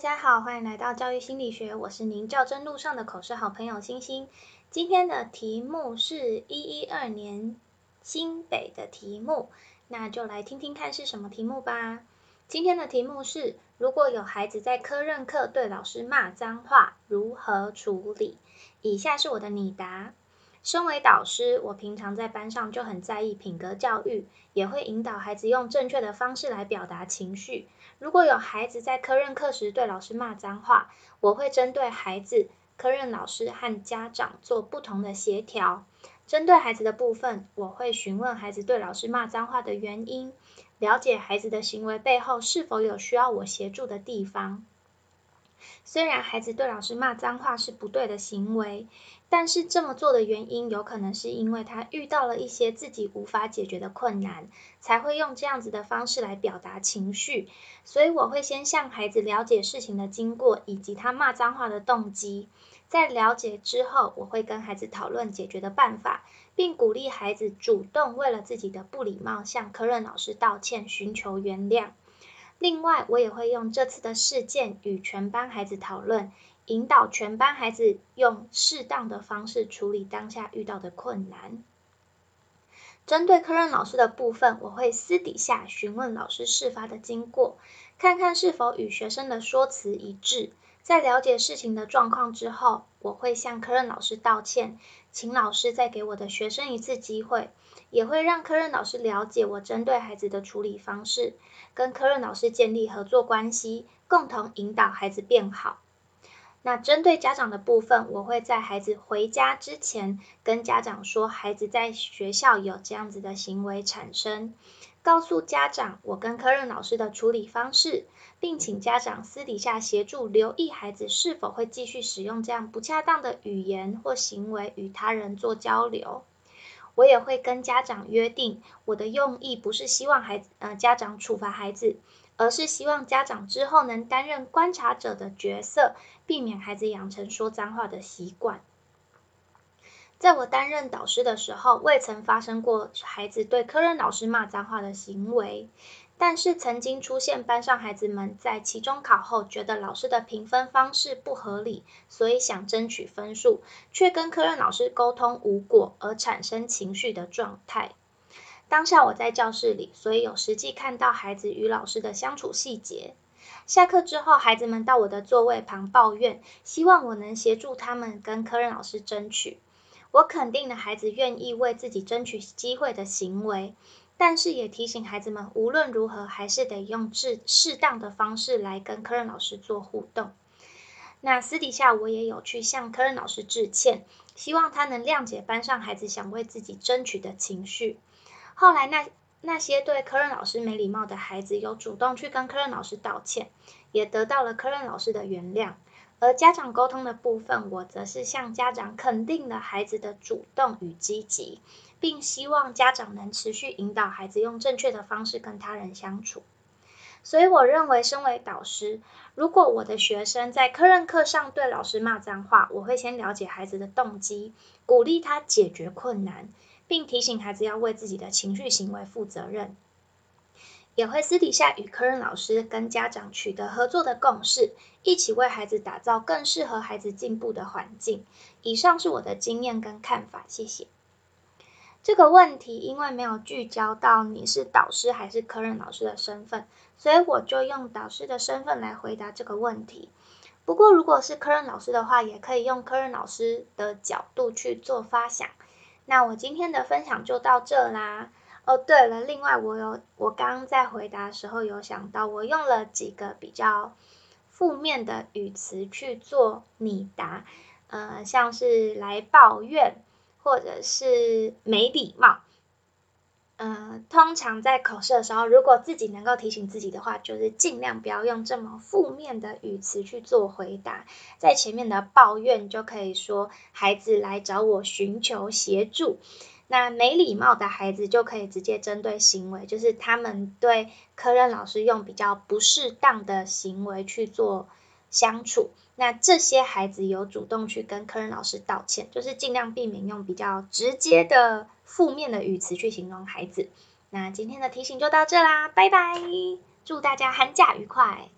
大家好，欢迎来到教育心理学，我是您教真路上的口试好朋友星星。今天的题目是一一二年新北的题目，那就来听听看是什么题目吧。今天的题目是：如果有孩子在科任课对老师骂脏话，如何处理？以下是我的拟答。身为导师，我平常在班上就很在意品格教育，也会引导孩子用正确的方式来表达情绪。如果有孩子在科任课时对老师骂脏话，我会针对孩子、科任老师和家长做不同的协调。针对孩子的部分，我会询问孩子对老师骂脏话的原因，了解孩子的行为背后是否有需要我协助的地方。虽然孩子对老师骂脏话是不对的行为，但是这么做的原因有可能是因为他遇到了一些自己无法解决的困难，才会用这样子的方式来表达情绪。所以我会先向孩子了解事情的经过以及他骂脏话的动机，在了解之后，我会跟孩子讨论解决的办法，并鼓励孩子主动为了自己的不礼貌向科任老师道歉，寻求原谅。另外，我也会用这次的事件与全班孩子讨论，引导全班孩子用适当的方式处理当下遇到的困难。针对科任老师的部分，我会私底下询问老师事发的经过，看看是否与学生的说辞一致。在了解事情的状况之后，我会向科任老师道歉，请老师再给我的学生一次机会。也会让科任老师了解我针对孩子的处理方式，跟科任老师建立合作关系，共同引导孩子变好。那针对家长的部分，我会在孩子回家之前跟家长说，孩子在学校有这样子的行为产生，告诉家长我跟科任老师的处理方式，并请家长私底下协助留意孩子是否会继续使用这样不恰当的语言或行为与他人做交流。我也会跟家长约定，我的用意不是希望孩子呃家长处罚孩子，而是希望家长之后能担任观察者的角色，避免孩子养成说脏话的习惯。在我担任导师的时候，未曾发生过孩子对科任老师骂脏话的行为。但是曾经出现班上孩子们在期中考后觉得老师的评分方式不合理，所以想争取分数，却跟科任老师沟通无果而产生情绪的状态。当下我在教室里，所以有实际看到孩子与老师的相处细节。下课之后，孩子们到我的座位旁抱怨，希望我能协助他们跟科任老师争取。我肯定了孩子愿意为自己争取机会的行为。但是也提醒孩子们，无论如何还是得用适适当的方式来跟科任老师做互动。那私底下我也有去向科任老师致歉，希望他能谅解班上孩子想为自己争取的情绪。后来那那些对科任老师没礼貌的孩子，有主动去跟科任老师道歉，也得到了科任老师的原谅。而家长沟通的部分，我则是向家长肯定了孩子的主动与积极。并希望家长能持续引导孩子用正确的方式跟他人相处。所以，我认为身为导师，如果我的学生在科任课上对老师骂脏话，我会先了解孩子的动机，鼓励他解决困难，并提醒孩子要为自己的情绪行为负责任。也会私底下与科任老师跟家长取得合作的共识，一起为孩子打造更适合孩子进步的环境。以上是我的经验跟看法，谢谢。这个问题因为没有聚焦到你是导师还是科任老师的身份，所以我就用导师的身份来回答这个问题。不过如果是科任老师的话，也可以用科任老师的角度去做发想。那我今天的分享就到这啦。哦，对了，另外我有我刚刚在回答的时候有想到，我用了几个比较负面的语词去做拟答，呃，像是来抱怨。或者是没礼貌，呃，通常在口试的时候，如果自己能够提醒自己的话，就是尽量不要用这么负面的语词去做回答。在前面的抱怨就可以说孩子来找我寻求协助，那没礼貌的孩子就可以直接针对行为，就是他们对科任老师用比较不适当的行为去做。相处，那这些孩子有主动去跟科任老师道歉，就是尽量避免用比较直接的负面的语词去形容孩子。那今天的提醒就到这啦，拜拜，祝大家寒假愉快。